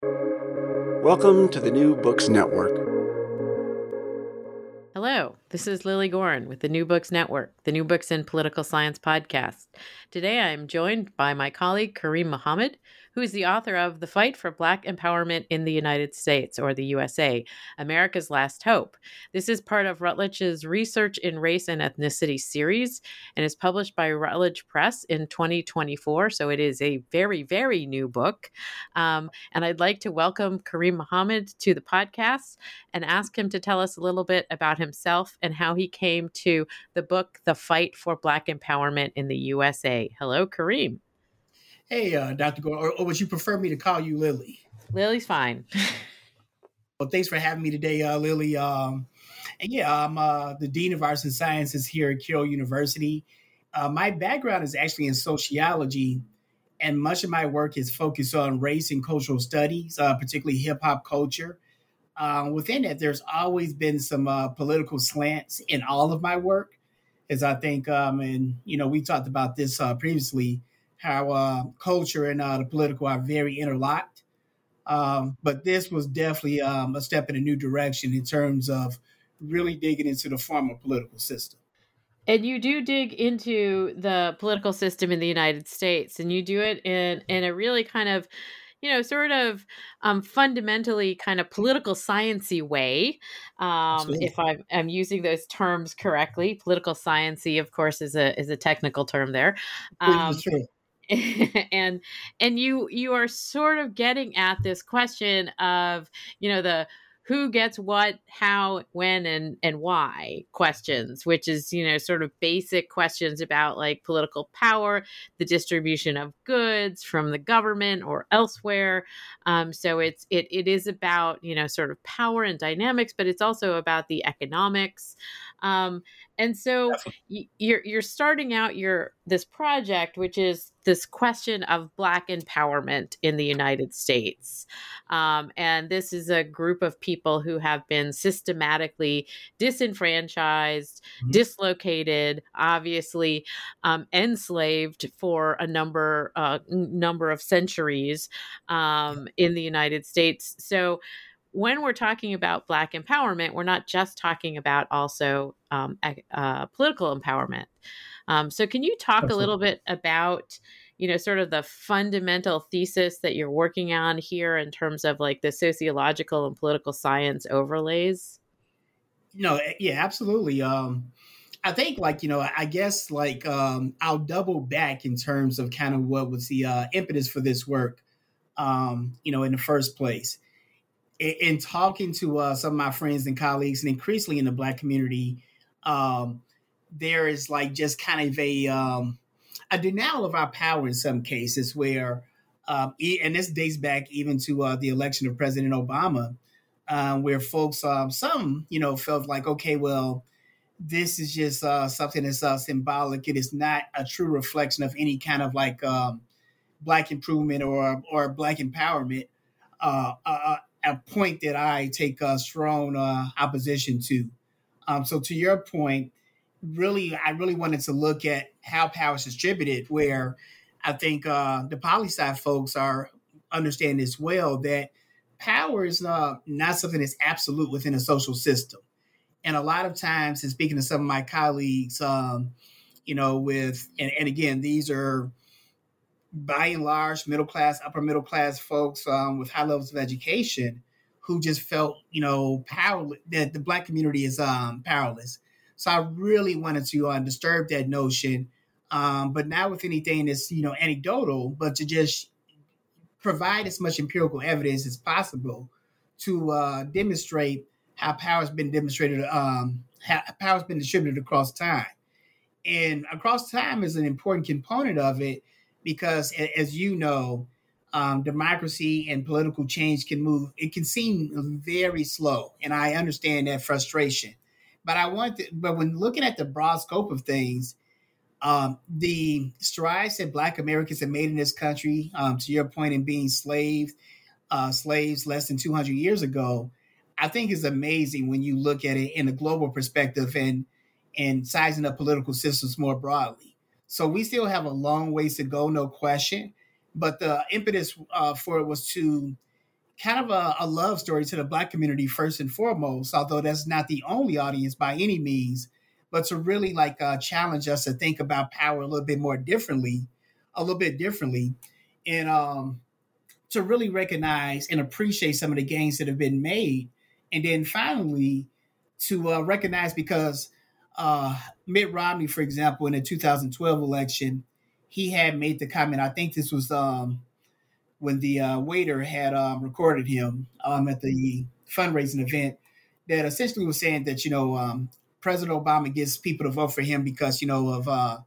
Welcome to the New Books Network. Hello, this is Lilly Goren with the New Books Network, the New Books in Political Science podcast. Today I am joined by my colleague Kareem Muhammad, who is the author of The Fight for Black Empowerment in the United States, or the USA, America's Last Hope. This is part of Routledge's Research in Race and Ethnicity series and is published by Rutledge Press in 2024. So it is a very, very new book. Um, and I'd like to welcome Kareem Muhammad to the podcast and ask him to tell us a little bit about himself and how he came to the book, The Fight for Black Empowerment in the USA. Hello, Kareem. Hey, uh, Dr. Gore, or, or, would you prefer me to call you Lily? Lily's fine. well, thanks for having me today, uh, Lilly. Um, and yeah, I'm uh, the Dean of Arts and Sciences here at Carroll University. Uh, my background is actually in sociology, and much of my work is focused on race and cultural studies, uh, particularly hip hop culture. Uh, within that, there's always been some political slants in all of my work, as I think, um, and you know, we talked about this previously how uh, culture and uh, the political are very interlocked. Um, but this was definitely um, a step in a new direction in terms of really digging into the former political system. And you do dig into the political system in the United States, and you do it in in a really kind of you know, sort of um, fundamentally kind of political sciency way. Um, if I'm, I'm, using those terms correctly, political sciency, of course, is a is a technical term there. Um, and and you you are sort of getting at this question of you know the who gets what how when and and why questions which is you know sort of basic questions about like political power the distribution of goods from the government or elsewhere. Um, so it's it, it is about you know sort of power and dynamics but it's also about the economics um, and so you're you're starting out your this project, which is this question of Black empowerment in the United States, um, and this is a group of people who have been systematically disenfranchised, mm-hmm. dislocated, obviously um, enslaved for a number uh, number of centuries um, in the United States. So when we're talking about Black empowerment, we're not just talking about also um, uh, political empowerment. Um, so, can you talk Absolutely. a little bit about, you know, sort of the fundamental thesis that you're working on here in terms of like the sociological and political science overlays? No, eh, yeah, absolutely. Um, I think, like you know, I guess like um, I'll double back in terms of kind of what was the uh, impetus for this work. Um, you know, in the first place in talking to uh, some of my friends and colleagues, and increasingly in the Black community, um, there is like just kind of a um, a denial of our power in some cases, where um, and this dates back even to uh, the election of President Obama, uh, where folks, um, some you know, felt like, okay, well, this is just uh, something that's uh, symbolic. It is not a true reflection of any kind of like black improvement or or black empowerment. Uh, uh, a point that I take a strong uh, opposition to. Um, so to your point, really, I really wanted to look at how power is distributed, where I think uh, the poli sci folks are understand as well that power is uh, not something that's absolute within a social system. And a lot of times, in speaking to some of my colleagues, um, you know, with, and, and again, these are by and large middle class, upper middle class folks um, with high levels of education who just felt, you know, powerless, that the black community is um, powerless. So I really wanted to uh, disturb that notion, um, but not with anything that's, you know, anecdotal, but to just provide as much empirical evidence as possible to uh, demonstrate how power has been demonstrated, um, how power has been distributed across time. And across time is an important component of it because, as you know, um, democracy and political change can move, it can seem very slow. And I understand that frustration. But I want to, but when looking at the broad scope of things, um, the strides that Black Americans have made in this country, um, to your point in being slaves, uh, slaves less than 200 years ago, I think is amazing when you look at it in a global perspective and and sizing up political systems more broadly. So we still have a long ways to go, no question. But the impetus uh, for it was to kind of a, a, love story to the Black community first and foremost, although that's not the only audience by any means, but to really like uh, challenge us to think about power a little bit more differently, a little bit differently, and um, to really recognize and appreciate some of the gains that have been made, and then finally to uh, recognize because uh, Mitt Romney, for example, in the 2012 election, he had made the comment. I think this was um, when the uh, waiter had um, recorded him um, at the fundraising event that essentially was saying that you know um, President Obama gets people to vote for him because you know of uh,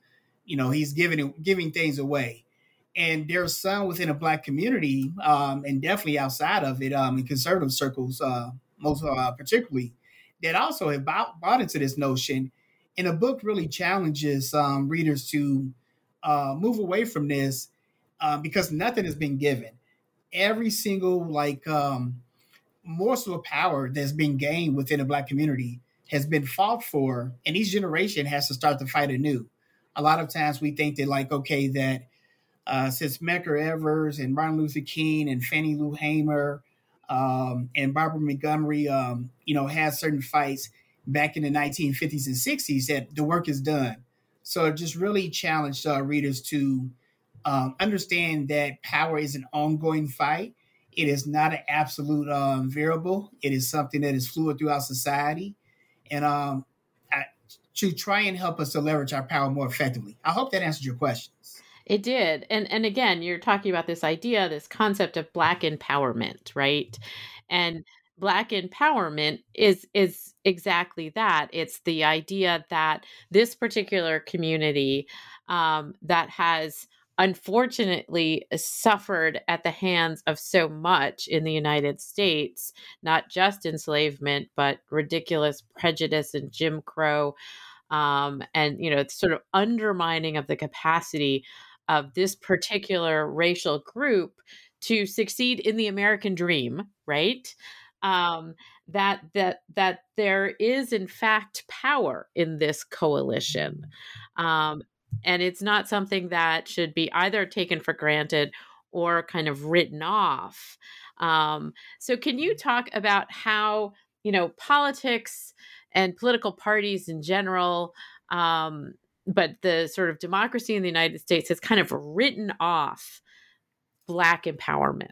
you know he's giving giving things away, and there's some within a black community um, and definitely outside of it um, in conservative circles, uh, most uh, particularly, that also have bought, bought into this notion and the book really challenges um, readers to uh, move away from this uh, because nothing has been given. Every single like um, morsel of power that's been gained within the Black community has been fought for, and each generation has to start to fight anew. A lot of times we think that like okay that uh, since Medgar Evers and Martin Luther King and Fannie Lou Hamer um, and Barbara Montgomery, um, you know, had certain fights back in the 1950s and 60s that the work is done. So it just really challenged our readers to um, understand that power is an ongoing fight. It is not an absolute um, variable. It is something that is fluid throughout society, and um, I, to try and help us to leverage our power more effectively. I hope that answered your questions. It did, and and again, you're talking about this idea, this concept of black empowerment, right? And black empowerment is is exactly that. It's the idea that this particular community um, that has unfortunately suffered at the hands of so much in the united states not just enslavement but ridiculous prejudice and jim crow um, and you know sort of undermining of the capacity of this particular racial group to succeed in the american dream right um, that that that there is in fact power in this coalition, um, and it's not something that should be either taken for granted or kind of written off. Um, so, can you talk about how you know politics and political parties in general? Um, but the sort of democracy in the United States has kind of written off black empowerment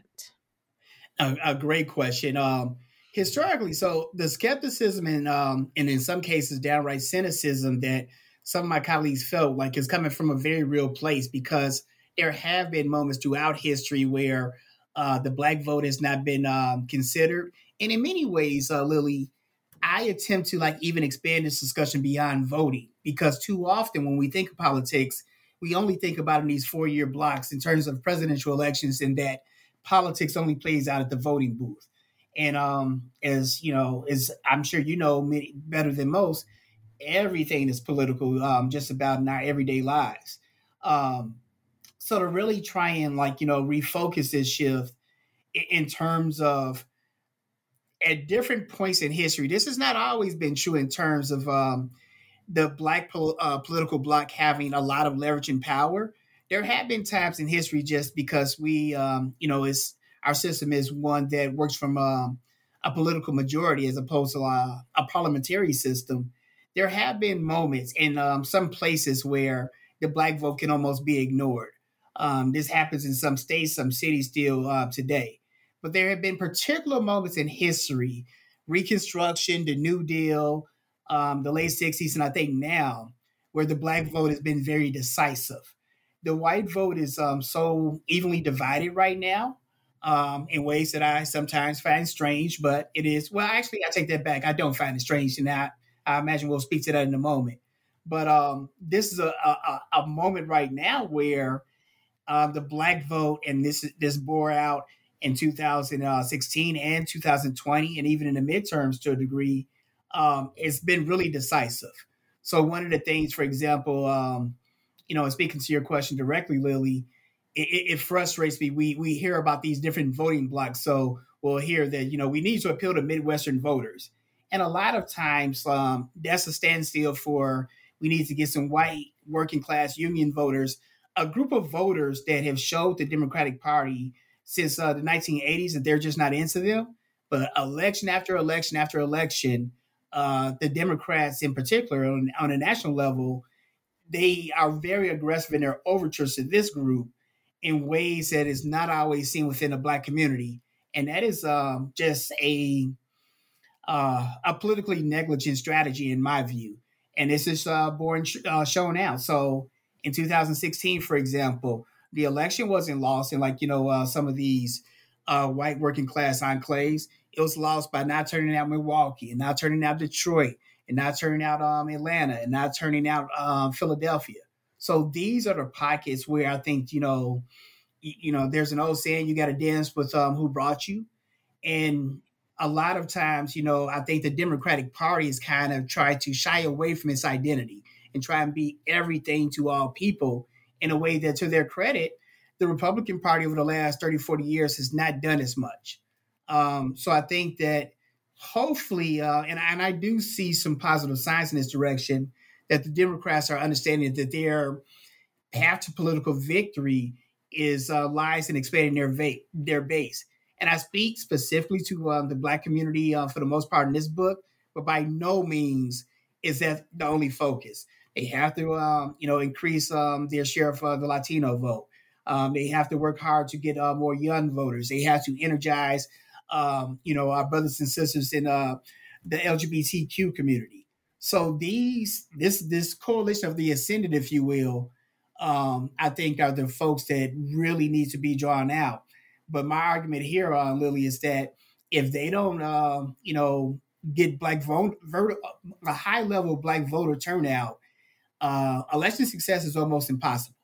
a, a great question. Um, historically, so the skepticism and um, and in some cases downright cynicism that some of my colleagues felt like is coming from a very real place because there have been moments throughout history where uh, the black vote has not been um, considered, and in many ways, uh, Lily, I attempt to like even expand this discussion beyond voting because too often when we think of politics, we only think about in these four year blocks in terms of presidential elections and that politics only plays out at the voting booth. And um, as you know, as I'm sure you know many, better than most, everything is political, um, just about in our everyday lives. Um, so to really try and like you know refocus this shift in terms of at different points in history, this has not always been true in terms of um, the black pol- uh, political bloc having a lot of leverage and power there have been times in history just because we, um, you know, is our system is one that works from um, a political majority as opposed to a, a, parliamentary system. There have been moments in um, some places where the black vote can almost be ignored. Um, this happens in some states, some cities still uh, today. But there have been particular moments in history, Reconstruction, the New Deal, the late 60s, and I think now, where the black vote has been very decisive the white vote is um, so evenly divided right now um, in ways that I sometimes find strange, but it is. Well, actually, I take that back. I don't find it strange, and I, I imagine we'll speak to that in a moment. But um, this is a, a, a moment right now where uh, the black vote, and this this bore out in 2016 and 2020, and even in the midterms to a degree, um, it's been really decisive. So one of the things, for example, um, you know, speaking to your question directly, Lily, it, it, frustrates me. We we hear about these different voting blocks, so we'll hear that you know we need to appeal to Midwestern voters, and a lot of times um, that's a standstill for we need to get some white working class union voters, a group of voters that have showed the Democratic Party since uh, the 1980s that they're just not into them. But election after election after election, uh, the Democrats in particular on, on a national level, they are very aggressive in their overtures to this group in ways that is not always seen within the black community. And that is um, just a uh, a politically negligent strategy in my view. And this is uh, born uh, shown out. So in 2016, for example, the election wasn't lost in like you know uh, some of these uh, white working class enclaves. It was lost by not turning out Milwaukee and not turning out Detroit and not turning out um, Atlanta and not turning out um, Philadelphia. So these are the pockets where I think you know, you, you know, there's an old saying: you got to dance with um, who brought you, and a lot of times, you know, I think the Democratic Party has kind of tried to shy away from its identity and try and be everything to all people in a way that, to their credit, the Republican Party over the last 30, 40 years has not done as much. Um, so I think that hopefully, uh, and, and I do see some positive signs in this direction, that the Democrats are understanding that their path to political victory is uh, lies in expanding their, va- their base. And I speak specifically to um, the Black community uh, for the most part in this book, but by no means is that the only focus. They have to, um, you know, increase um, their share of uh, the Latino vote. Um, they have to work hard to get uh, more young voters. They have to energize, um, you know, our brothers and sisters in uh, the LGBTQ community. So these, this, this coalition of the ascended, if you will, um, I think are the folks that really need to be drawn out. But my argument here, uh, Lily, is that if they don't, uh, you know, get black vote, vote, a high level black voter turnout, uh, election success is almost impossible.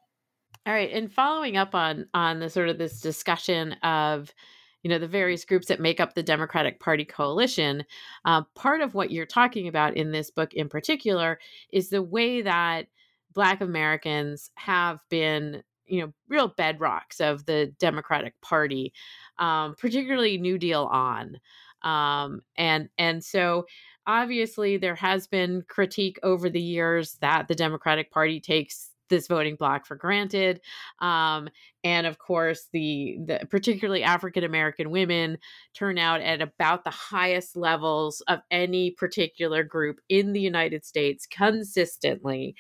All right, and following up on on the sort of this discussion of you know the various groups that make up the Democratic Party coalition, uh, part of what you're talking about in this book in particular is the way that Black Americans have been you know real bedrocks of the Democratic Party, um, particularly New Deal on, um, and and so obviously there has been critique over the years that the Democratic Party takes this voting bloc for granted um, and of course the, the particularly african american women turn out at about the highest levels of any particular group in the united states consistently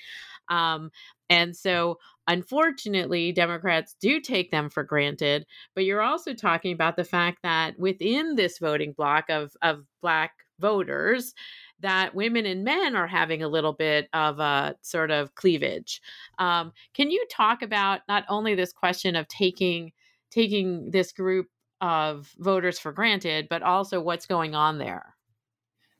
um, and so unfortunately democrats do take them for granted but you're also talking about the fact that within this voting bloc of of black voters that women and men are having a little bit of a sort of cleavage. Um, can you talk about not only this question of taking taking this group of voters for granted, but also what's going on there?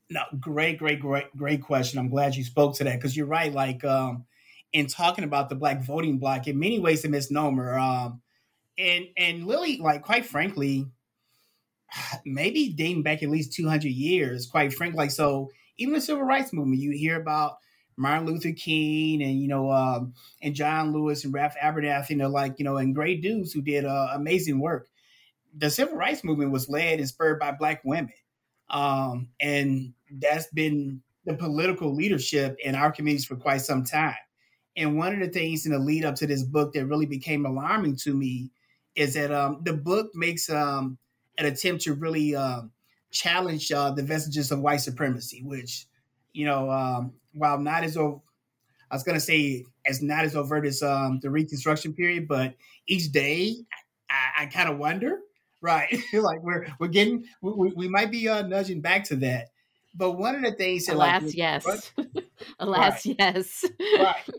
No, great, great, great, great question. I'm glad you spoke to that because you're right. Like um, in talking about the black voting bloc, in many ways, a misnomer. Um, and and Lily, like quite frankly, maybe dating back at least 200 years, quite frankly. Like, so even the civil rights movement, you hear about Martin Luther King and, you know, um, and John Lewis and Ralph Abernathy, they're like, you know, and great dudes who did uh, amazing work. The civil rights movement was led and spurred by black women. Um, and that's been the political leadership in our communities for quite some time. And one of the things in the lead up to this book that really became alarming to me is that um, the book makes um, an attempt to really um, challenge uh, the vestiges of white supremacy, which, you know, um, while not as over, I was going to say as not as overt as um, the Reconstruction period, but each day I, I kind of wonder, right? like we're we're getting we, we might be uh, nudging back to that. But one of the things, that, alas, like, yes, alas, right. yes, right.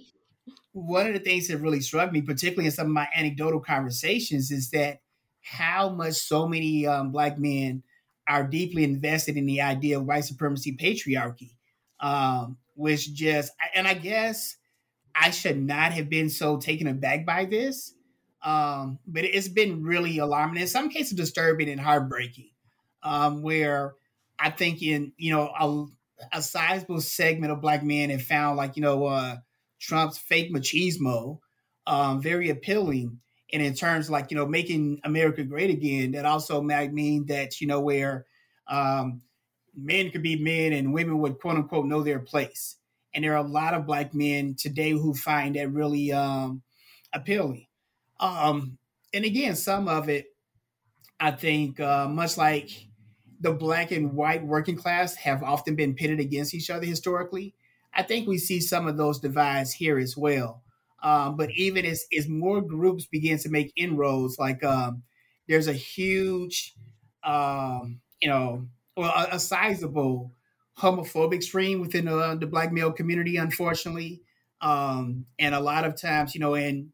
One of the things that really struck me, particularly in some of my anecdotal conversations, is that how much so many um, black men are deeply invested in the idea of white supremacy patriarchy, um, which just, and I guess I should not have been so taken aback by this. Um, but it's been really alarming, in some cases disturbing and heartbreaking. Um, where I think in you know a, a sizable segment of black men have found like you know uh, Trump's fake machismo um, very appealing, and in terms like you know making America great again, that also might mean that you know where um, men could be men and women would quote unquote know their place. And there are a lot of black men today who find that really um, appealing. Um, and again, some of it, I think, uh, much like the black and white working class have often been pitted against each other historically, I think we see some of those divides here as well. Um, but even as, as more groups begin to make inroads, like um, there's a huge, um, you know, well, a, a sizable homophobic stream within uh, the black male community, unfortunately. Um, and a lot of times, you know, and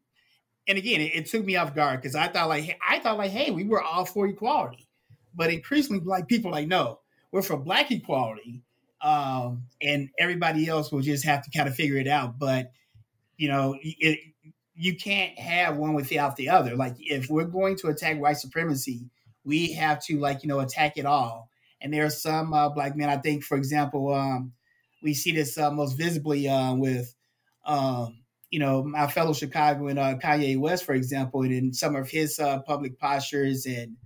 and again, it, it took me off guard because I thought like I thought like, hey, we were all for equality, but increasingly, black people like, no, we're for black equality, um, and everybody else will just have to kind of figure it out. But you know, it, you can't have one without the other. Like if we're going to attack white supremacy, we have to like you know attack it all and there are some uh, black men. I think, for example, um, we see this uh, most visibly uh, with, um, you know, my fellow Chicagoan uh, Kanye West, for example, and in some of his uh, public postures and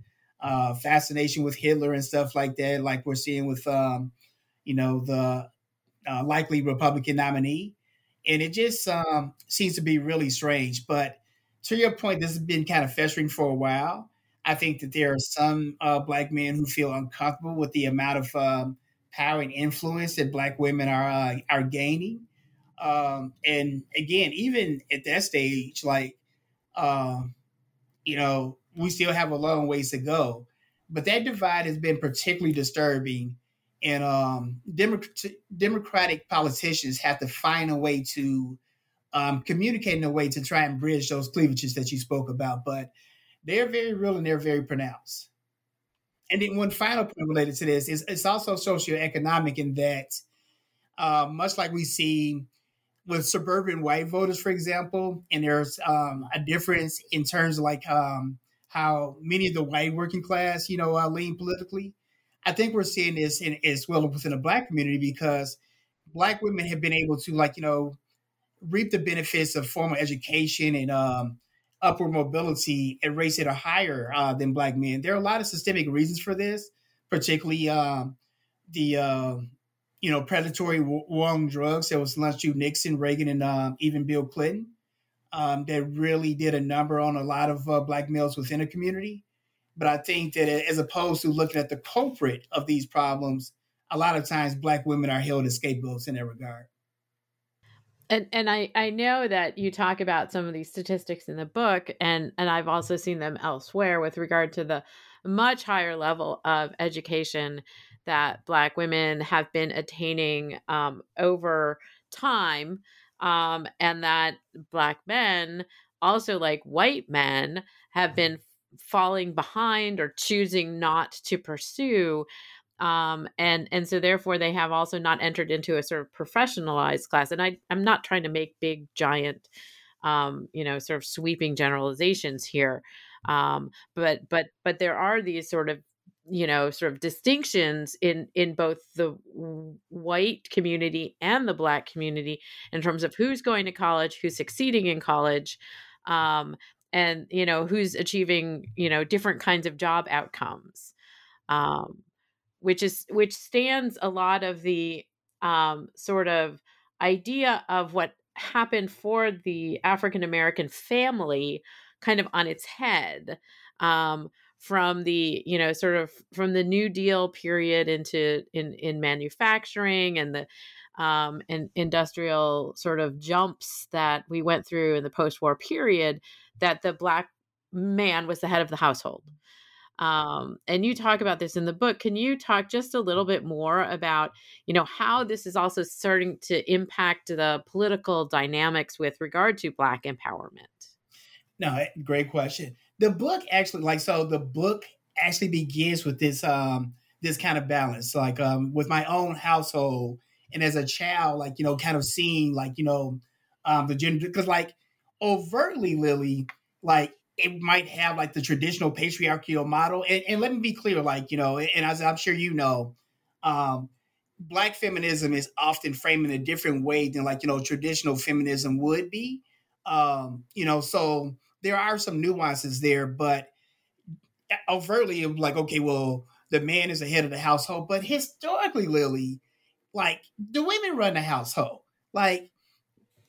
uh, fascination with Hitler and stuff like that, like we're seeing with, um, you know, the likely Republican nominee. And it just um, seems to be really strange. But to your point, this has been kind of festering for a while. I think that there are some uh, black men who feel uncomfortable with the amount of um, power and influence that black women are uh, are gaining. Um, and again, even at that stage, like um, you know, we still have a long ways to go. But that divide has been particularly disturbing, and um, Democrat- Democratic politicians have to find a way to um, communicate in a way to try and bridge those cleavages that you spoke about. But they're very real and they're very pronounced. And then one final point related to this is it's also socioeconomic in that, uh, much like we see with suburban white voters, for example, and there's um, a difference in terms of like um, how many of the white working class, you know, uh, lean politically. I think we're seeing this in, as well within the black community because black women have been able to like, you know, reap the benefits of formal education and um, upward mobility at rates that are higher uh, than black men. There are a lot of systemic reasons for this, particularly um, the uh, you know predatory war on drugs that was launched through Nixon, Reagan, and um, even Bill Clinton. That really did a number on a lot of uh, black males within a community. But I think that as opposed to looking at the culprit of these problems, a lot of times black women are held as scapegoats in that regard. And and I I know that you talk about some of these statistics in the book and and I've also seen them elsewhere with regard to the much higher level of education that black women have been attaining um, over time um, and that black men also like white men have been falling behind or choosing not to pursue um, and and so therefore they have also not entered into a sort of professionalized class and I, i'm not trying to make big giant um, you know sort of sweeping generalizations here um, but but but there are these sort of you know sort of distinctions in in both the white community and the black community in terms of who's going to college who's succeeding in college um, and you know who's achieving you know different kinds of job outcomes um, which is which stands a lot of the um, sort of idea of what happened for the African American family kind of on its head um, from the you know sort of from the New Deal period into in in manufacturing and the um, and industrial sort of jumps that we went through in the post-war period that the black man was the head of the household. Um, and you talk about this in the book. Can you talk just a little bit more about you know how this is also starting to impact the political dynamics with regard to black empowerment? No eh, great question. The book actually like so the book actually begins with this um this kind of balance like um with my own household. And as a child like you know kind of seeing like you know um the gender because like overtly lily like it might have like the traditional patriarchal model. And, and let me be clear, like, you know, and as I'm sure you know, um, black feminism is often framed in a different way than like, you know, traditional feminism would be. Um, you know, so there are some nuances there, but overtly like, okay, well, the man is the head of the household. But historically, Lily, like the women run the household. Like,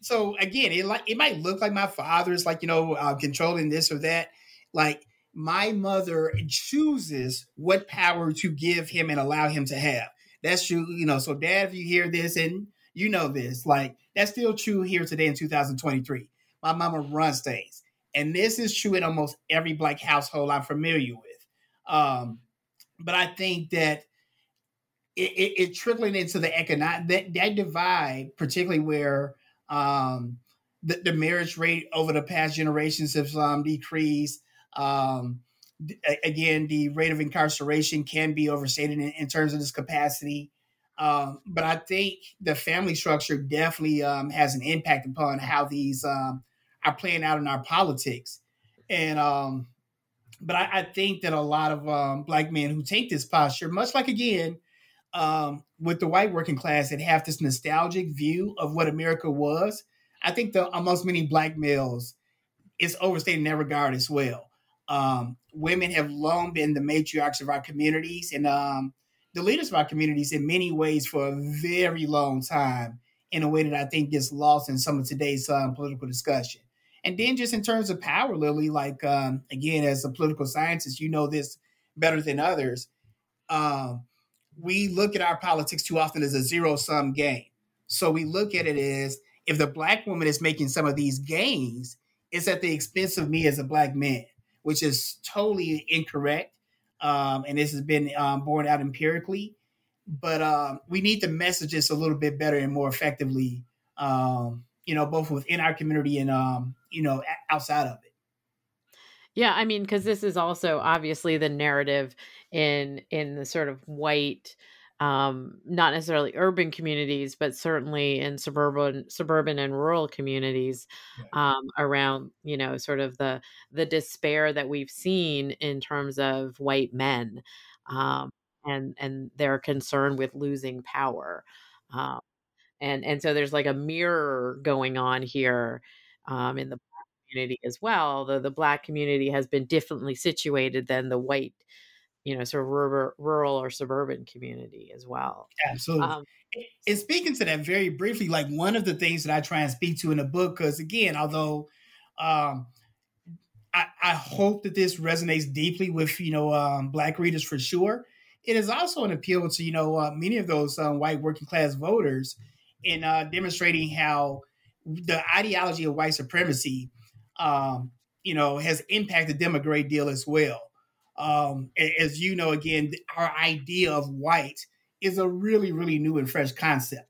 so again, it like it might look like my father is like you know uh, controlling this or that. Like my mother chooses what power to give him and allow him to have. That's true, you know. So, Dad, if you hear this and you know this, like that's still true here today in 2023. My mama runs things, and this is true in almost every black household I'm familiar with. Um, but I think that it, it, it trickling into the economic that, that divide, particularly where um, the, the, marriage rate over the past generations has um, decreased. Um, again, the rate of incarceration can be overstated in, in terms of this capacity. Um, but I think the family structure definitely um, has an impact upon how these um, are playing out in our politics. And um, but I, I, think that a lot of black men who take this posture, much like again um, with the white working class, that have this nostalgic view of what America was. I think the amongst many black males, it's overstated in that regard as well. Um, women have long been the matriarchs of our communities and um, the leaders of our communities in many ways for a very long time in a way that I think gets lost in some of today's um, political discussion. And then just in terms of power, Lily, like um, again, as a political scientist, you know this better than others. Um, we look at our politics too often as a zero sum game. So we look at it as if the black woman is making some of these gains, it's at the expense of me as a black man, which is totally incorrect. Um, and this has been um, borne out empirically. But um, we need to message this a little bit better and more effectively um, you know, both within our community and, um, you know, outside of it. Yeah, I mean, because this is also obviously the narrative in in the sort of white, um, not necessarily urban communities, but certainly in suburban suburban and rural communities, um, around you know sort of the the despair that we've seen in terms of white men, um, and and their concern with losing power. Um, and and so there's like a mirror going on here um, in the community as well although the black community has been differently situated than the white you know sort of rural, rural or suburban community as well. Absolutely. Um, and speaking to that very briefly like one of the things that i try and speak to in the book because again although um, I, I, hope that this resonates deeply with you know um, black readers for sure it is also an appeal to you know uh, many of those um, white working class voters in uh, demonstrating how the ideology of white supremacy, um, you know, has impacted them a great deal as well. Um, as you know, again, our idea of white is a really, really new and fresh concept.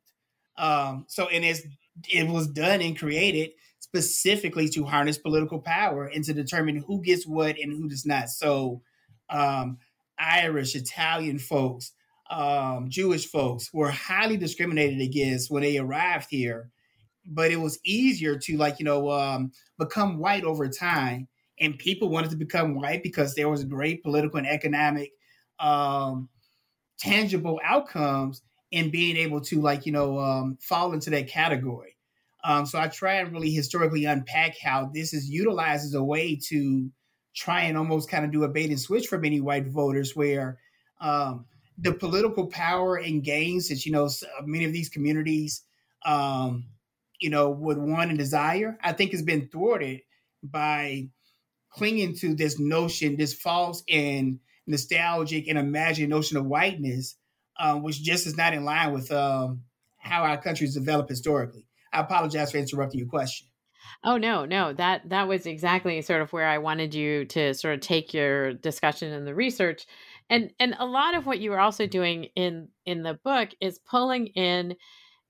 Um, so, and it's, it was done and created specifically to harness political power and to determine who gets what and who does not. So, um, Irish, Italian folks, um, Jewish folks were highly discriminated against when they arrived here, but it was easier to like you know um, become white over time, and people wanted to become white because there was great political and economic um, tangible outcomes in being able to like you know um, fall into that category. Um, so I try and really historically unpack how this is utilized as a way to try and almost kind of do a bait and switch for many white voters, where um, the political power and gains that you know many of these communities um, you know would want and desire i think has been thwarted by clinging to this notion this false and nostalgic and imagined notion of whiteness um, which just is not in line with um, how our countries developed historically i apologize for interrupting your question Oh no, no. That that was exactly sort of where I wanted you to sort of take your discussion and the research and and a lot of what you were also doing in in the book is pulling in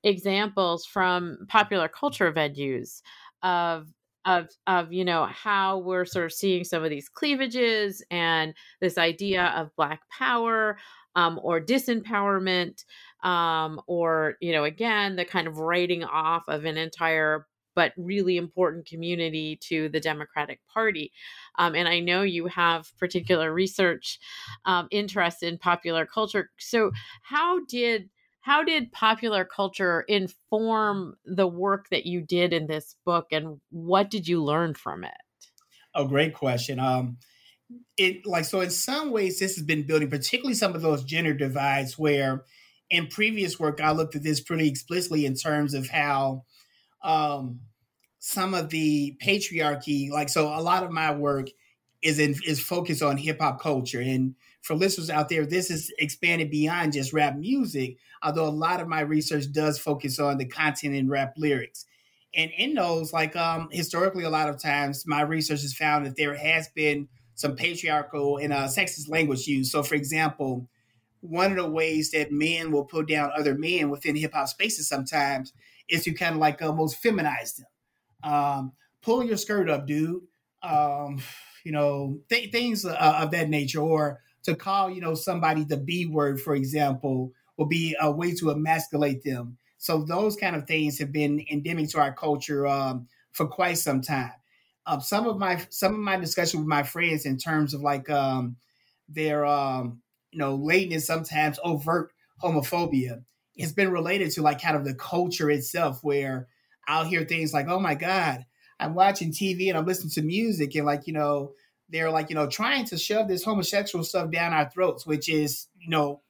examples from popular culture venues of of of you know how we're sort of seeing some of these cleavages and this idea of black power um, or disempowerment um, or you know again the kind of writing off of an entire but really important community to the Democratic Party. Um, and I know you have particular research um, interest in popular culture. So, how did how did popular culture inform the work that you did in this book, and what did you learn from it? Oh, great question. Um, it like so in some ways this has been building, particularly some of those gender divides where in previous work I looked at this pretty explicitly in terms of how um, some of the patriarchy, like so a lot of my work is in is focused on hip hop culture and for listeners out there, this is expanded beyond just rap music, although a lot of my research does focus on the content in rap lyrics. And in those, like um, historically, a lot of times my research has found that there has been some patriarchal and uh, sexist language used. So, for example, one of the ways that men will put down other men within hip hop spaces sometimes is to kind of like almost feminize them. Um, pull your skirt up, dude. Um, you know, th- things uh, of that nature, or to call, you know, somebody the B word, for example, will be a way to emasculate them. So those kind of things have been endemic to our culture um, for quite some time. Um, some of my some of my discussion with my friends in terms of like um, their um, you know latent sometimes overt homophobia has been related to like kind of the culture itself, where I'll hear things like, "Oh my God, I'm watching TV and I'm listening to music," and like you know they're like you know trying to shove this homosexual stuff down our throats, which is you know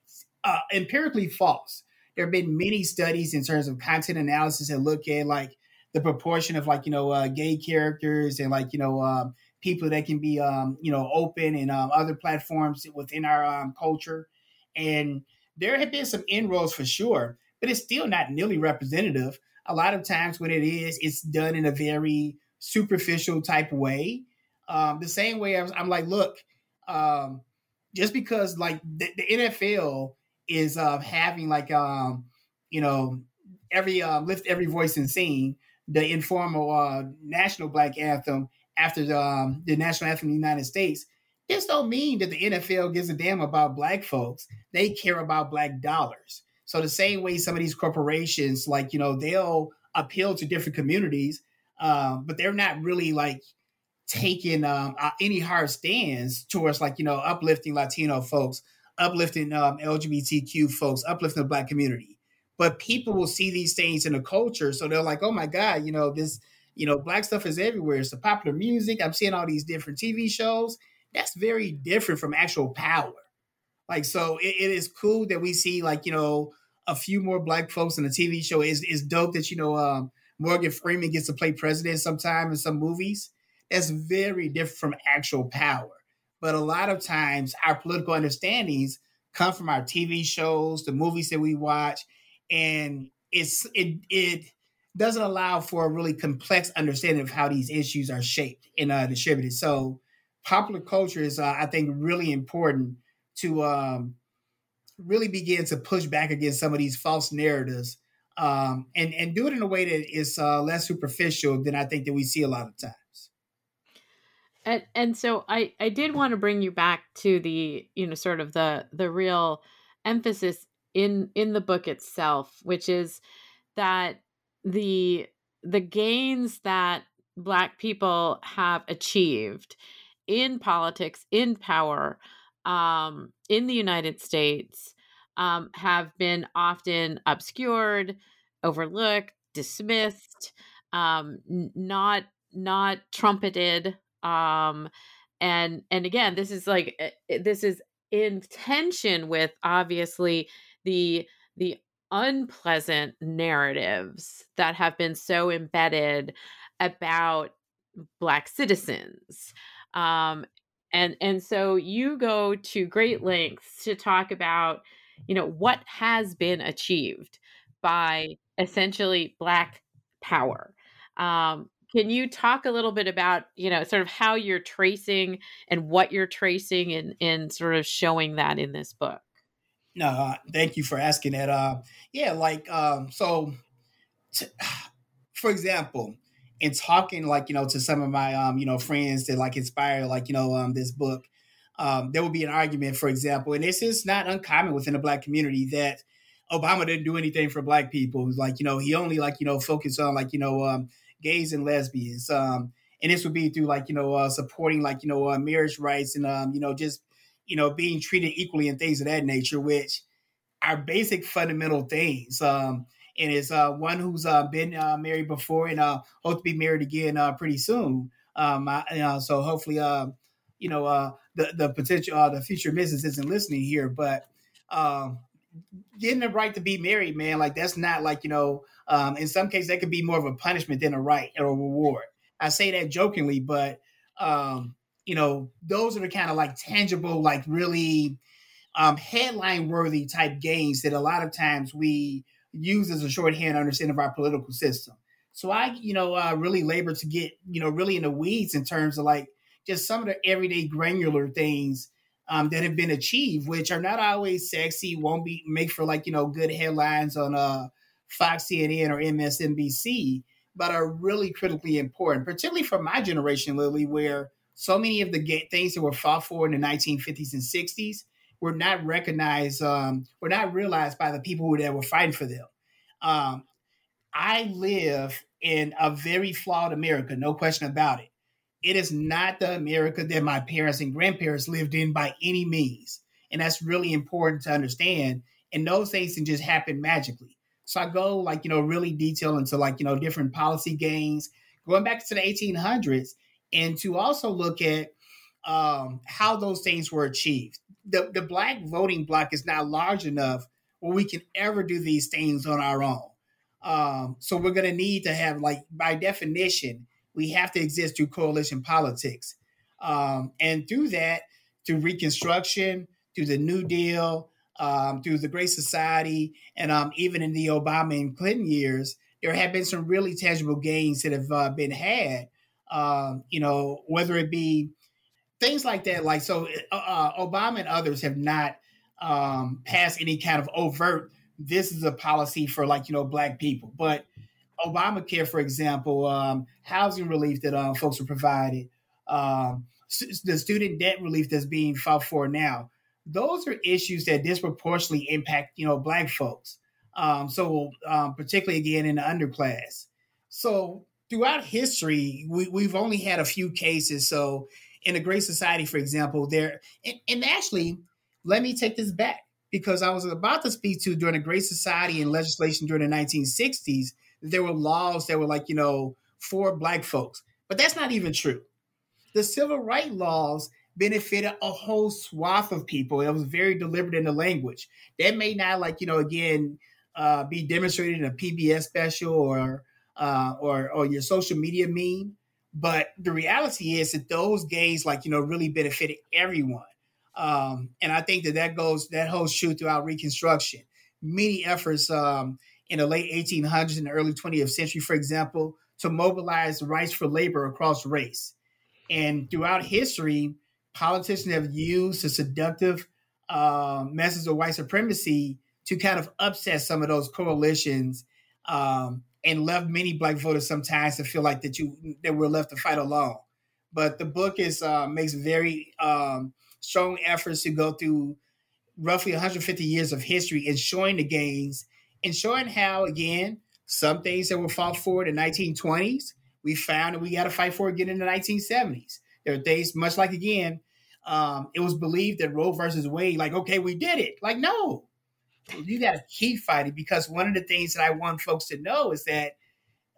uh, empirically false. There have been many studies in terms of content analysis that look at like the proportion of like you know uh, gay characters and like you know um, people that can be um, you know open and um, other platforms within our um, culture, and there have been some inroads for sure, but it's still not nearly representative. A lot of times when it is, it's done in a very superficial type way um, the same way I I'm like, look, um, just because like the, the NFL is uh, having like um, you know every uh, lift every voice and sing the informal uh, national black anthem after the, um, the national anthem of the United States. This don't mean that the NFL gives a damn about black folks. They care about black dollars. So the same way some of these corporations, like you know, they'll appeal to different communities, um, but they're not really like taking um, uh, any hard stands towards like you know uplifting Latino folks, uplifting um, LGBTQ folks, uplifting the Black community. But people will see these things in the culture, so they're like, "Oh my God, you know this, you know, Black stuff is everywhere. It's the popular music. I'm seeing all these different TV shows. That's very different from actual power. Like, so it, it is cool that we see like you know a few more Black folks in the TV show. Is is dope that you know um, Morgan Freeman gets to play president sometime in some movies that's very different from actual power. But a lot of times, our political understandings come from our TV shows, the movies that we watch, and it's it it doesn't allow for a really complex understanding of how these issues are shaped and uh, distributed. So, popular culture is, uh, I think, really important to um, really begin to push back against some of these false narratives um, and and do it in a way that is uh, less superficial than I think that we see a lot of times and and so i i did want to bring you back to the you know sort of the the real emphasis in in the book itself which is that the the gains that black people have achieved in politics in power um, in the united states um, have been often obscured overlooked dismissed um, not not trumpeted um and and again this is like eh, eh, this is in tension with obviously the the unpleasant narratives that have been so embedded about black citizens. Um and and so you go to great lengths to talk about you know what has been achieved by essentially black power. Um can you talk a little bit about, you know, sort of how you're tracing and what you're tracing and, and sort of showing that in this book? No, uh, thank you for asking that. Uh, yeah, like, um, so, t- for example, in talking like, you know, to some of my, um, you know, friends that like inspire, like, you know, um, this book, um, there will be an argument, for example, and this is not uncommon within the black community that Obama didn't do anything for black people. Like, you know, he only like, you know, focused on like, you know, um, gays and lesbians. Um, and this would be through like you know uh, supporting like you know uh, marriage rights and um, you know just you know being treated equally and things of that nature, which are basic fundamental things. Um, and it's uh, one who's uh, been uh, married before and uh, hope to be married again uh, pretty soon. Um, I, so hopefully, uh, you know, uh, the the potential, uh, the future missus isn't listening here, but um, getting the right to be married, man, like that's not like you know, um, in some cases that could be more of a punishment than a right or a reward. I say that jokingly, but um, you know, those are the kind of like tangible, like really um, headline worthy type gains that a lot of times we use as a shorthand understanding of our political system. So I, you know, uh, really labor to get, you know, really in the weeds in terms of like just some of the everyday granular things um, that have been achieved, which are not always sexy, won't be make for like you know good headlines on uh, Fox, CNN, or MSNBC, but are really critically important, particularly for my generation, Lilly, where so many of the things that were fought for in the 1950s and 60s were not recognized, um, were not realized by the people that were fighting for them. Um, I live in a very flawed America, no question about it. It is not the America that my parents and grandparents lived in by any means. And that's really important to understand. And those things can just happen magically. So I go like, you know, really detail into like, you know, different policy gains, going back to the 1800s, and to also look at um, how those things were achieved. The, the black voting bloc is not large enough where we can ever do these things on our own. Um, so we're going to need to have, like, by definition, we have to exist through coalition politics. Um, and through that, through Reconstruction, through the New Deal, um, through the Great Society, and um, even in the Obama and Clinton years, there have been some really tangible gains that have uh, been had. Um, you know, whether it be things like that. Like so, uh, uh, Obama and others have not um, passed any kind of overt. This is a policy for like you know black people, but Obamacare, for example, um, housing relief that um, folks are provided, um, the student debt relief that's being fought for now. Those are issues that disproportionately impact you know black folks. Um, so um, particularly again in the underclass. So throughout history, we, we've only had a few cases. So in the Great Society, for example, there and, and actually, let me take this back because I was about to speak to during the Great Society and legislation during the 1960s. There were laws that were like you know for Black folks, but that's not even true. The civil rights laws benefited a whole swath of people. It was very deliberate in the language. That may not like you know again uh, be demonstrated in a PBS special or uh, or or your social media meme, but the reality is that those gains, like, you know, really benefited everyone. Um, and I think that that goes, that holds true throughout Reconstruction. Many efforts um, in the late 1800s and early 20th century, for example, to mobilize rights for labor across race. And throughout history, politicians have used the seductive uh, message of white supremacy to kind of upset some of those coalitions um, and left many black voters sometimes to feel like that you that we're left to fight alone. But the book is uh, makes very um, strong efforts to go through roughly 150 years of history and showing the gains and showing how again some things that were fought for in the 1920s we found that we got to fight for again in the 1970s. There are days, much like again. Um, it was believed that Roe versus Wade, like, okay, we did it. Like, no, you got to keep fighting because one of the things that I want folks to know is that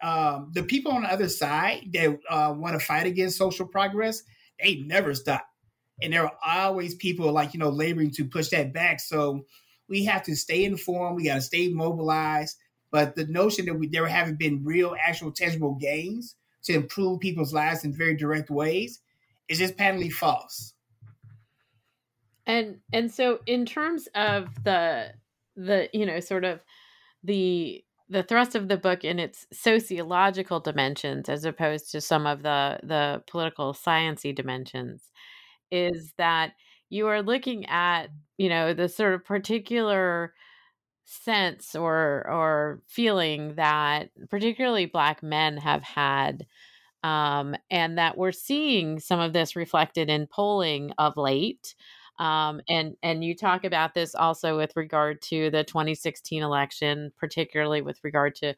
um, the people on the other side that uh, want to fight against social progress, they never stop. And there are always people like, you know, laboring to push that back. So we have to stay informed. We got to stay mobilized. But the notion that we, there haven't been real, actual, tangible gains to improve people's lives in very direct ways is just patently false. And and so in terms of the the you know sort of the the thrust of the book in its sociological dimensions as opposed to some of the the political sciency dimensions is that you are looking at you know the sort of particular sense or or feeling that particularly black men have had um, and that we're seeing some of this reflected in polling of late um, and and you talk about this also with regard to the 2016 election, particularly with regard to,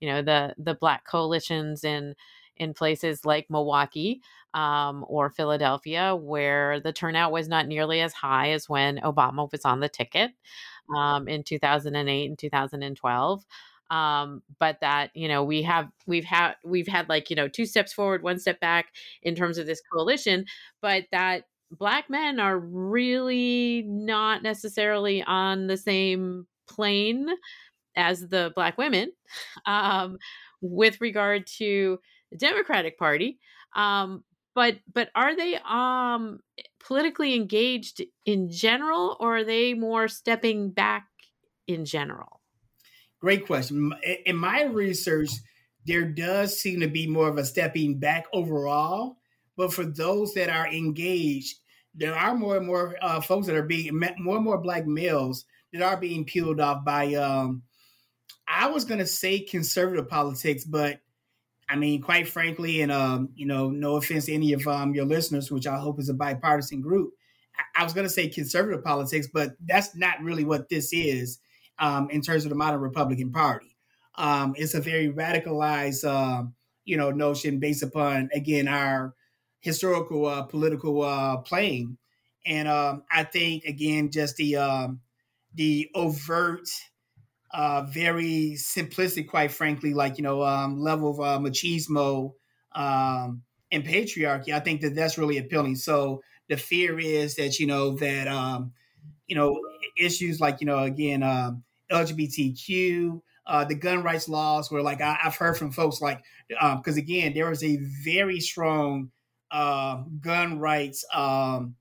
you know the the black coalitions in in places like Milwaukee um, or Philadelphia, where the turnout was not nearly as high as when Obama was on the ticket um, in 2008 and 2012 um, but that you know we have we've had we've had like you know two steps forward one step back in terms of this coalition but that black men are really not necessarily on the same plane as the black women um, with regard to the democratic party. Um, but but are they um politically engaged in general or are they more stepping back in general Great question. In my research, there does seem to be more of a stepping back overall. But for those that are engaged, there are more and more uh, folks that are being more and more black males that are being peeled off by. Um, I was going to say conservative politics, but I mean, quite frankly, and um, you know, no offense to any of um, your listeners, which I hope is a bipartisan group. I, I was going to say conservative politics, but that's not really what this is um, in terms of the modern Republican Party. Um, it's a very radicalized, uh, you know, notion based upon again our historical uh, political uh, playing, and um, I think again just the um, the overt, uh, very simplistic, quite frankly, like you know, um, level of machismo and patriarchy. I think that that's really appealing. So the fear is that you know that you know issues like you know again LGBTQ, uh, the gun rights laws, where like I, have heard from folks like because um, again there is a very strong uh, gun rights um,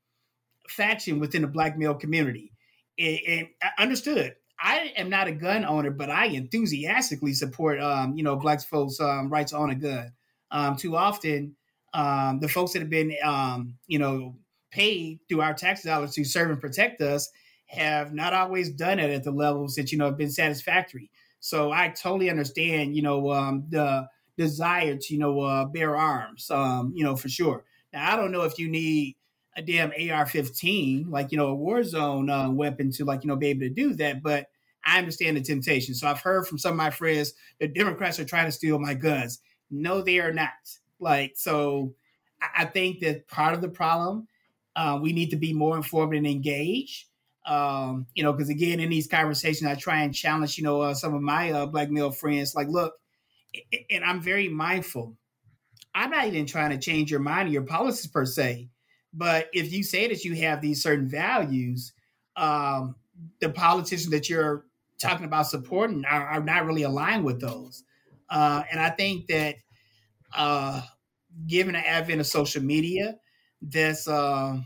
faction within the black male community. And, understood. I am not a gun owner, but I enthusiastically support um, you know black folks' um, rights on a gun. Um, too often, the folks that have been you know paid through our tax dollars to serve and protect us have not always done it at the levels that you know have been satisfactory. So I totally understand, you know, um, the desire to you know uh, bear arms, um, you know, for sure. Now I don't know if you need a damn AR-15, like you know, a war zone uh, weapon to like you know be able to do that, but I understand the temptation. So I've heard from some of my friends that Democrats are trying to steal my guns. No, they are not. Like so, I think that part of the problem uh, we need to be more informed and engaged um, you know, because again, in these conversations, I try and challenge, you know, uh, some of my uh, black male friends. Like, look, and I'm very mindful. I'm not even trying to change your mind or your policies per se, but if you say that you have these certain values, um, the politicians that you're talking about supporting are, are not really aligned with those. Uh, and I think that uh, given the advent of social media, that's uh,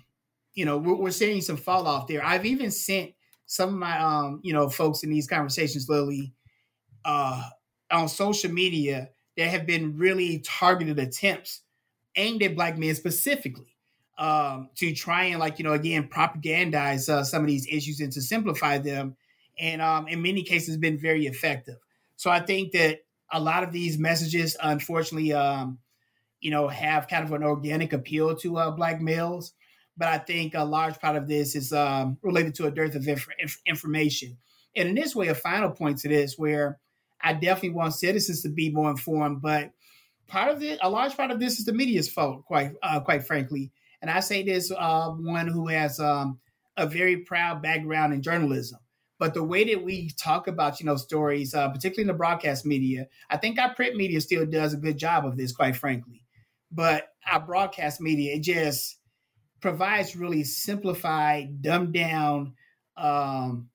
you know, we're, we're seeing some fall off there. I've even sent some of my, um, you know, folks in these conversations, Lilly, uh, on social media that have been really targeted attempts aimed at black men specifically um, to try and, like, you know, again, propagandize uh, some of these issues and to simplify them. And um, in many cases, been very effective. So I think that a lot of these messages, unfortunately, um, you know, have kind of an organic appeal to uh, black males but I think a large part of this is um, related to a dearth of inf- inf- information. And in this way, a final point to this, where I definitely want citizens to be more informed, but part of it, a large part of this is the media's fault, quite uh, quite frankly. And I say this uh, one who has um, a very proud background in journalism. But the way that we talk about, you know, stories, uh, particularly in the broadcast media, I think our print media still does a good job of this, quite frankly. But our broadcast media, it just provides really simplified, dumbed down, um,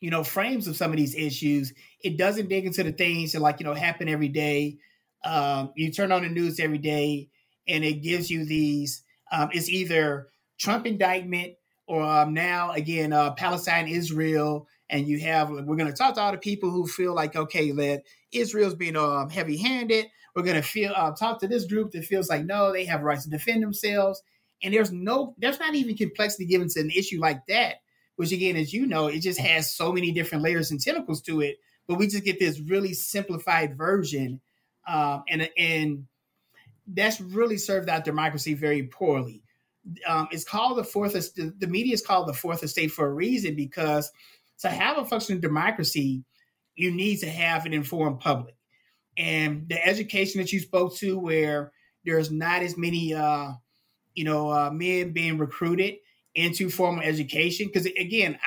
you know, frames of some of these issues. It doesn't dig into the things that like you know happen every day. Um, you turn on the news every day, and it gives you these. Um, it's either Trump indictment or um, now again uh, Palestine, Israel, and you have. We're going to talk to all the people who feel like okay, that Israel's being um, heavy-handed. We're going to feel uh, talk to this group that feels like no, they have rights to defend themselves. And there's no, there's not even complexity given to an issue like that, which again, as you know, it just has so many different layers and tentacles to it. But we just get this really simplified version, um, and and that's really served our democracy very poorly. Um, it's called the fourth. The, the media is called the fourth estate for a reason because to have a functioning democracy, you need to have an informed public. and the education that you spoke to, where there's not as many, uh, you know, uh, men being recruited into formal education. Because again,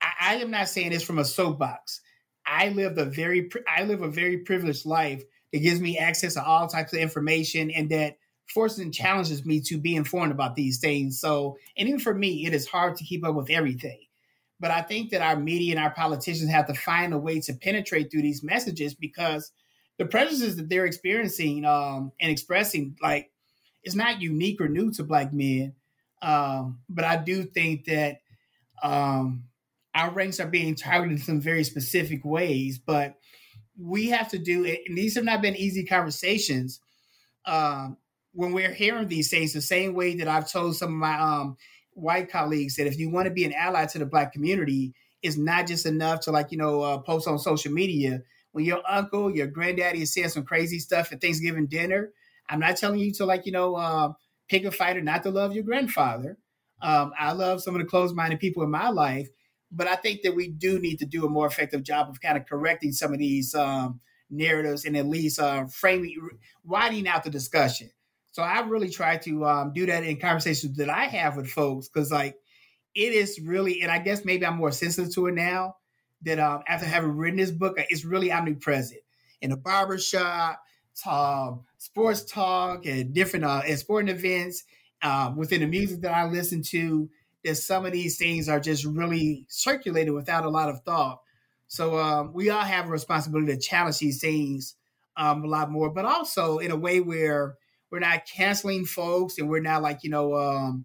I, I, am not saying this from a soapbox. I live a very, I live a very privileged life that gives me access to all types of information, and that forces and challenges me to be informed about these things. So, and even for me, it is hard to keep up with everything. But I think that our media and our politicians have to find a way to penetrate through these messages because the prejudices that they're experiencing um, and expressing, like, it's not unique or new to Black men. Um, but I do think that um, our ranks are being targeted in some very specific ways. But we have to do it, and these have not been easy conversations. Um, when we're hearing these things, the same way that I've told some of my um, white colleagues that if you want to be an ally to the black community, it's not just enough to like you know uh, post on social media. When your uncle, your granddaddy is saying some crazy stuff at Thanksgiving dinner, I'm not telling you to like you know uh, pick a fighter not to love your grandfather. Um, I love some of the closed-minded people in my life, but I think that we do need to do a more effective job of kind of correcting some of these um, narratives and at least uh, framing, widening out the discussion. So I really try to um, do that in conversations that I have with folks because, like, it is really, and I guess maybe I'm more sensitive to it now that um, after having written this book, uh, it's really omnipresent in a barbershop, um, sports talk, and different uh, and sporting events um, within the music that I listen to. That some of these things are just really circulated without a lot of thought. So um, we all have a responsibility to challenge these things um, a lot more, but also in a way where we're not canceling folks and we're not like you know um,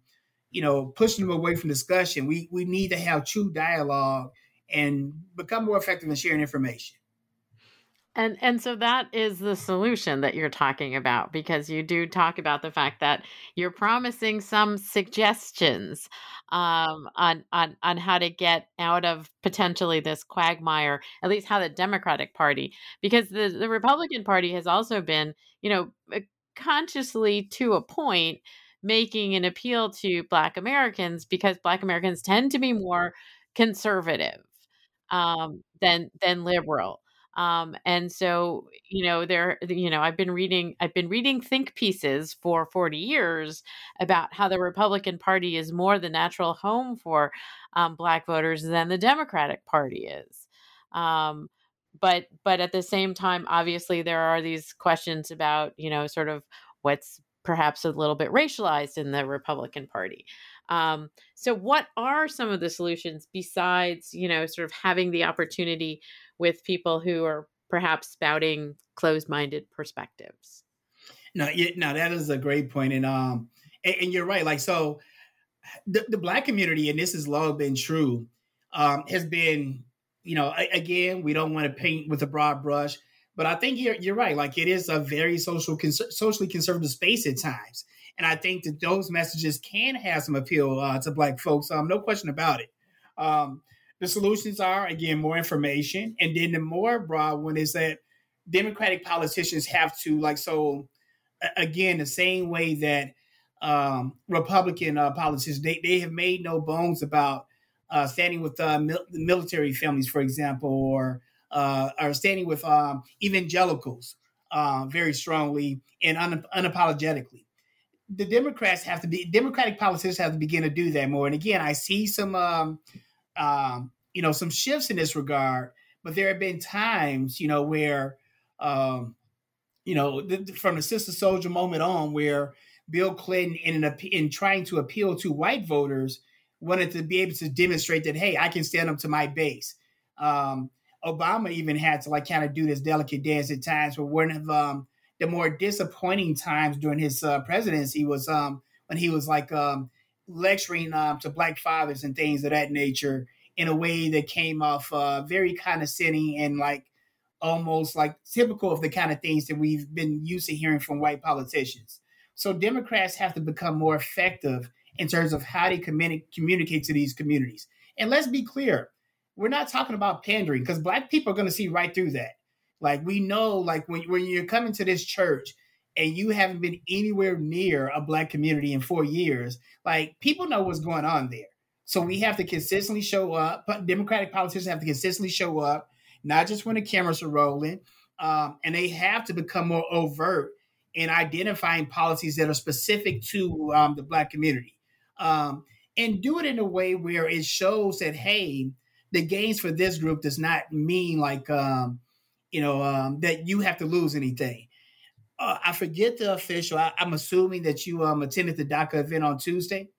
you know pushing them away from discussion we we need to have true dialogue and become more effective in sharing information and and so that is the solution that you're talking about because you do talk about the fact that you're promising some suggestions um, on on on how to get out of potentially this quagmire, at least how the Democratic Party, because the the Republican Party has also been, you know, consciously to a point making an appeal to black americans because black americans tend to be more conservative um, than than liberal um, and so you know there you know i've been reading i've been reading think pieces for 40 years about how the republican party is more the natural home for um, black voters than the democratic party is. Um, but but at the same time obviously there are these questions about you know sort of what's perhaps a little bit racialized in the republican party. Um, so what are some of the solutions besides you know sort of having the opportunity with people who are perhaps spouting closed-minded perspectives no yeah, no that is a great point and um and, and you're right like so the, the black community and this has long been true um, has been you know, again, we don't want to paint with a broad brush, but I think you're you're right. Like it is a very social, socially conservative space at times, and I think that those messages can have some appeal uh, to Black folks. Um, no question about it. Um, the solutions are again more information, and then the more broad one is that Democratic politicians have to like so. Again, the same way that um, Republican uh, politicians they they have made no bones about uh, standing with uh, mil- military families, for example, or uh, or standing with um, evangelicals uh, very strongly and un- unapologetically. The Democrats have to be Democratic politicians have to begin to do that more. And again, I see some um, um, you know some shifts in this regard, but there have been times you know where um, you know the, from the Sister Souljah moment on where Bill Clinton in, an, in trying to appeal to white voters wanted to be able to demonstrate that, hey, I can stand up to my base. Um, Obama even had to like kind of do this delicate dance at times. But one of um, the more disappointing times during his uh, presidency was um, when he was like um, lecturing um, to black fathers and things of that nature in a way that came off uh, very condescending and like almost like typical of the kind of things that we've been used to hearing from white politicians. So Democrats have to become more effective in terms of how they communi- communicate to these communities. And let's be clear, we're not talking about pandering because black people are going to see right through that. Like we know, like when, when you're coming to this church and you haven't been anywhere near a black community in four years, like people know what's going on there. So we have to consistently show up. Democratic politicians have to consistently show up, not just when the cameras are rolling, um, and they have to become more overt in identifying policies that are specific to um, the Black community, um, and do it in a way where it shows that hey, the gains for this group does not mean like um, you know um, that you have to lose anything. Uh, I forget the official. I, am assuming that you um, attended the DACA event on Tuesday.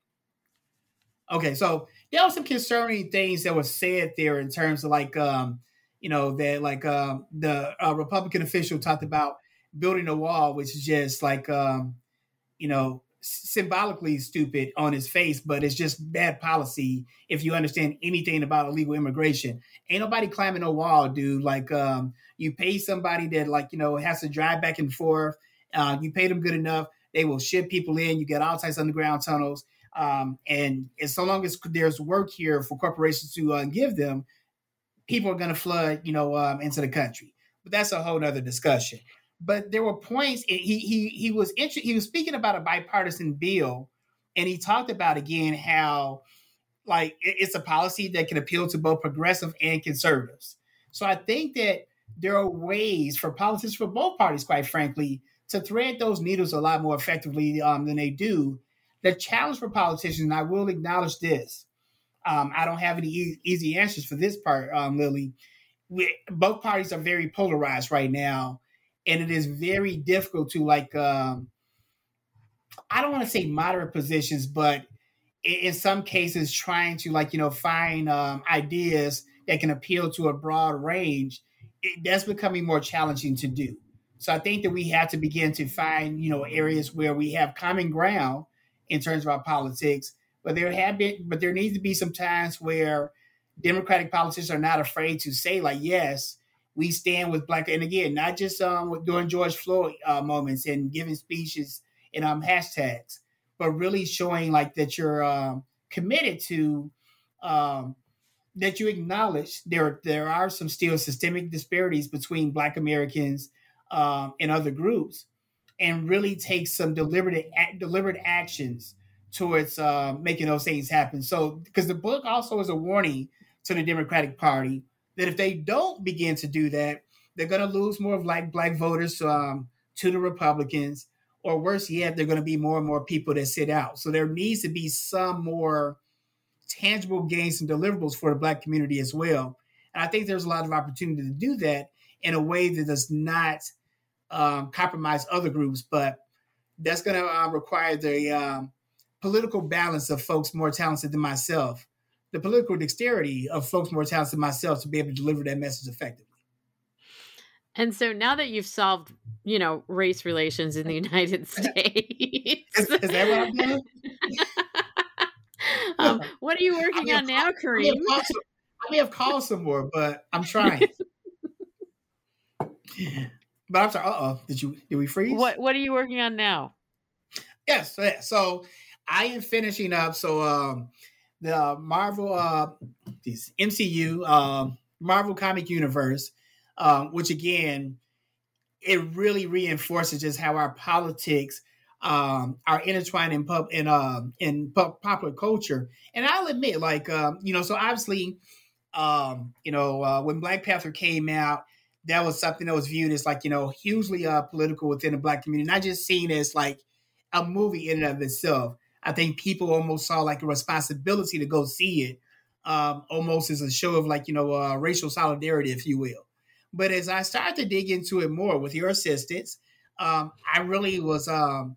Okay, so there were some concerning things that were said there in terms of like um, you know that like um, the uh, Republican official talked about building a wall, which is just like um, you know symbolically stupid on his face, but it's just bad policy if you understand anything about illegal immigration. Ain't nobody climbing a wall, dude. Like um, you pay somebody that like you know has to drive back and forth. Uh, you pay them good enough, they will ship people in. You get all types of underground tunnels. Um, and as so long as there's work here for corporations to uh, give them, people are going to flood, you know, um, into the country. But that's a whole other discussion. But there were points he he he was inter- he was speaking about a bipartisan bill, and he talked about again how like it's a policy that can appeal to both progressive and conservatives. So I think that there are ways for politicians for both parties, quite frankly, to thread those needles a lot more effectively um, than they do. The challenge for politicians, I will acknowledge this, um, I don't have any e- easy answers for this part, um, Lilly. We, both parties are very polarized right now, and it is very difficult to like. Um, I don't want to say moderate positions, but in, some cases, trying to like you know find um, ideas that can appeal to a broad range, it, that's becoming more challenging to do. So I think that we have to begin to find you know areas where we have common ground in terms of our politics but there have been, but there needs to be some times where Democratic politicians are not afraid to say, like, yes, we stand with black, and again, not just um, during George Floyd uh, moments and giving speeches and um, hashtags, but really showing like that you're um, committed to um, that you acknowledge there there are some still systemic disparities between Black Americans um, and other groups, and really take some deliberate deliberate actions towards uh, making those things happen. So, because the book also is a warning to the Democratic Party that if they don't begin to do that, they're going to lose more of like black voters um, to the Republicans, or worse yet, they're going to be more and more people that sit out. So there needs to be some more tangible gains and deliverables for the black community as well. And I think there's a lot of opportunity to do that in a way that does not um, compromise other groups, but that's going to uh, require the um, political balance of folks more talented than myself, the political dexterity of folks more talented than myself to be able to deliver that message effectively. And so now that you've solved, you know, race relations in the United States, is, is that what I'm doing? um, what are you working on now, Kareem? I may have called some more, but I'm trying. but I'm sorry. Uh oh, did you did we freeze? What What are you working on now? Yes, yes. So I am finishing up. So um, the Marvel, uh, these MCU, um, Marvel Comic Universe, um, which again, it really reinforces just how our politics um, are intertwined in pub in uh, in popular culture. And I'll admit, like um, you know, so obviously, um, you know, uh, when Black Panther came out, that was something that was viewed as like you know hugely uh, political within the Black community, not just seen as like a movie in and of itself. I think people almost saw like a responsibility to go see it, um, almost as a show of like you know uh, racial solidarity, if you will. But as I started to dig into it more with your assistance, um, I really was um,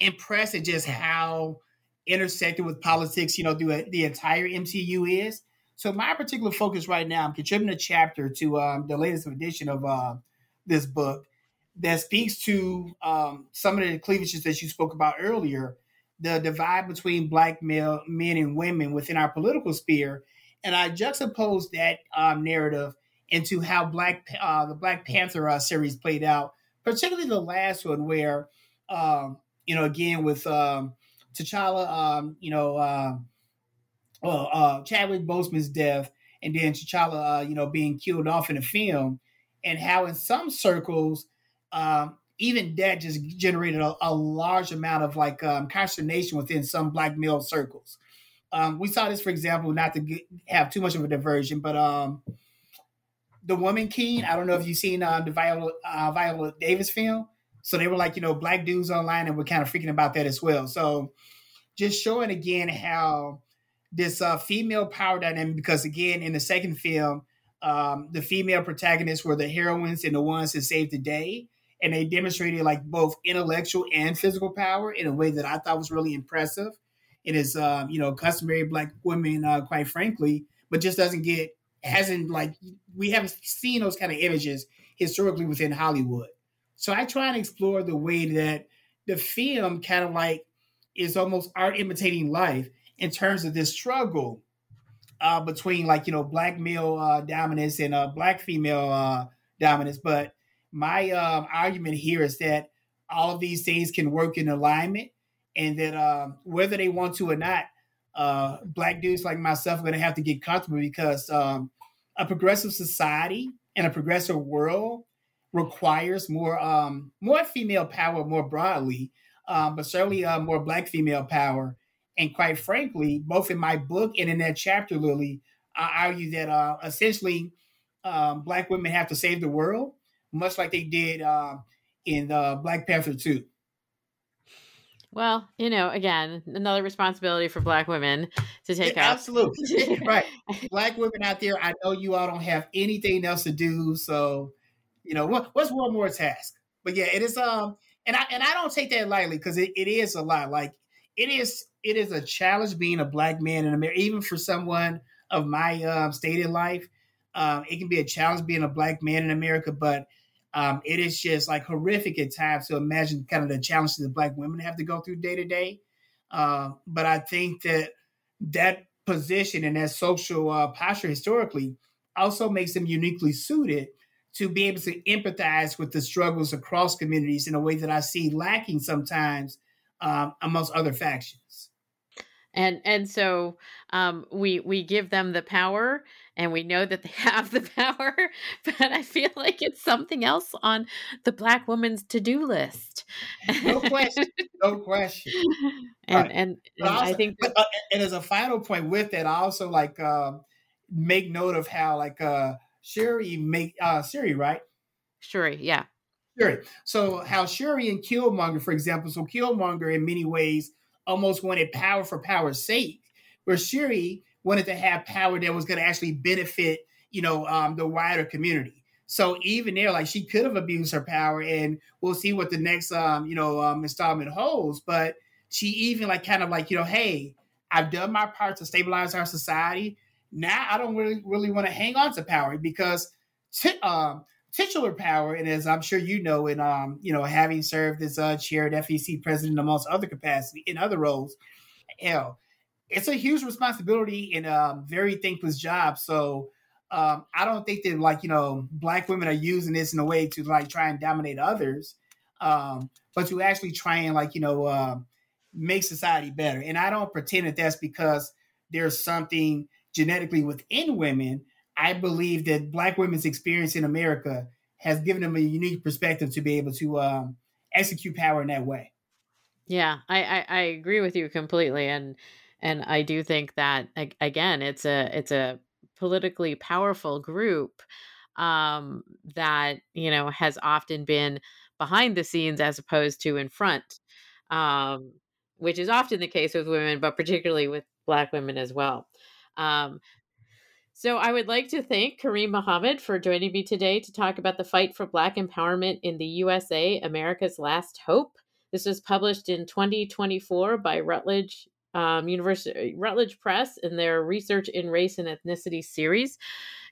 impressed at just how intersected with politics, you know, the, the entire MCU is. So my particular focus right now, I'm contributing a chapter to um, the latest edition of uh, this book that speaks to um, some of the cleavages that you spoke about earlier the divide between black male men and women within our political sphere, and I juxtapose that um, narrative into how Black uh, the Black Panther uh, series played out, particularly the last one, where um, you know again with um, T'Challa, um, you know, uh, well, Chadwick Boseman's death, and then T'Challa, uh, you know, being killed off in the film, and how in some circles um, even that just generated a, a large amount of like um, consternation within some black male circles. Um, we saw this, for example, not to get, have too much of a diversion, but um, The Woman King. I don't know if you've seen uh, the Viola, uh, Viola Davis film. So they were like, you know, black dudes online and we're kind of freaking about that as well. So just showing again how this uh, female power dynamic, because again, in the second film, um, the female protagonists were the heroines and the ones that saved the day. And they demonstrated like both intellectual and physical power in a way that I thought was really impressive. It is, um, you know, customary black women, uh, quite frankly, but just doesn't get, hasn't like, we haven't seen those kind of images historically within Hollywood. So I try and explore the way that the film kind of like is almost art imitating life in terms of this struggle uh, between like you know black male uh, dominance and uh, black female uh, dominance. But my um, argument here is that all of these things can work in alignment, and that um, whether they want to or not, uh, black dudes like myself are going to have to get comfortable because um, a progressive society and a progressive world requires more um, more female power more broadly, um, but certainly uh, more black female power. And quite frankly, both in my book and in that chapter, Lilly, I argue that uh, essentially um, black women have to save the world, much like they did uh, in uh, Black Panther 2. Well, you know, again, another responsibility for black women to take yeah, up. Absolutely. right. Black women out there, I know you all don't have anything else to do. So you know, what, what's one more task? But yeah, it is um and I and I don't take that lightly because it, it is a lot. Like it is it is a challenge being a black man in America, even for someone of my um, state in life. Um, it can be a challenge being a black man in America, but um, it is just like horrific at times to imagine kind of the challenges that black women have to go through day to day. Uh, but I think that that position and that social uh, posture historically also makes them uniquely suited to be able to empathize with the struggles across communities in a way that I see lacking sometimes um, amongst other factions. And and so um, we we give them the power, and we know that they have the power, but I feel like it's something else on the black woman's to do list. no question, no question. And right. and, and also, I think, that, uh, and as a final point with that, I also like uh, make note of how like. Uh, Shuri make uh Shuri, right? sherry yeah. Sherry. So how Sherry and Killmonger, for example, so Killmonger in many ways almost wanted power for power's sake, where Shuri wanted to have power that was going to actually benefit, you know, um, the wider community. So even there, like she could have abused her power, and we'll see what the next, um, you know, um, installment holds. But she even like kind of like, you know, hey, I've done my part to stabilize our society. Now I don't really really want to hang on to power because t- um, titular power, and as I'm sure you know, and um, you know, having served as a chair and FEC president amongst other capacity in other roles, hell, it's a huge responsibility and a very thankless job. So um, I don't think that like you know black women are using this in a way to like try and dominate others, um, but to actually try and like you know uh, make society better. And I don't pretend that that's because there's something genetically within women, I believe that Black women's experience in America has given them a unique perspective to be able to um, execute power in that way. Yeah, I, I, I agree with you completely, and and I do think that again, it's a it's a politically powerful group um, that you know has often been behind the scenes as opposed to in front, um, which is often the case with women, but particularly with Black women as well. Um, so I would like to thank Kareem Muhammad for joining me today to talk about the fight for Black empowerment in the USA, America's Last Hope. This was published in 2024 by Routledge um, University, Routledge Press in their Research in Race and Ethnicity series.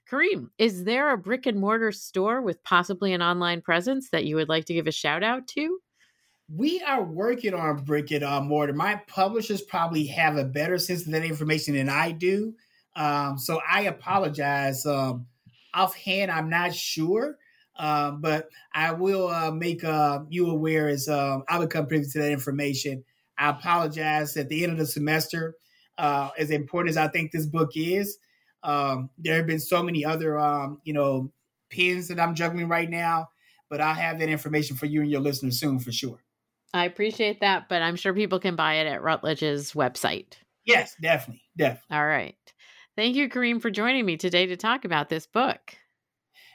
Kareem, is there a brick and mortar store with possibly an online presence that you would like to give a shout out to? we are working on brick and uh, mortar. My publishers probably have a better sense of that information than I do. Um, so I apologize. Um, offhand, I'm not sure, uh, but I will uh, make uh, you aware as um, I become privy to that information. I apologize at the end of the semester. Uh, as important as I think this book is, um, there have been so many other, um, you know, pins that I'm juggling right now. But I'll have that information for you and your listeners soon for sure. I appreciate that, but I'm sure people can buy it at Routledge's website. Yes, definitely. Definitely. All right. Thank you, Kareem, for joining me today to talk about this book.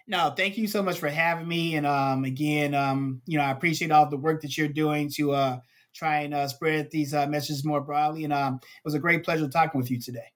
No, thank you so much for having me. And um, again, um, you know, I appreciate all the work that you're doing to uh, try and uh, spread these uh, messages more broadly. And um, it was a great pleasure talking with you today.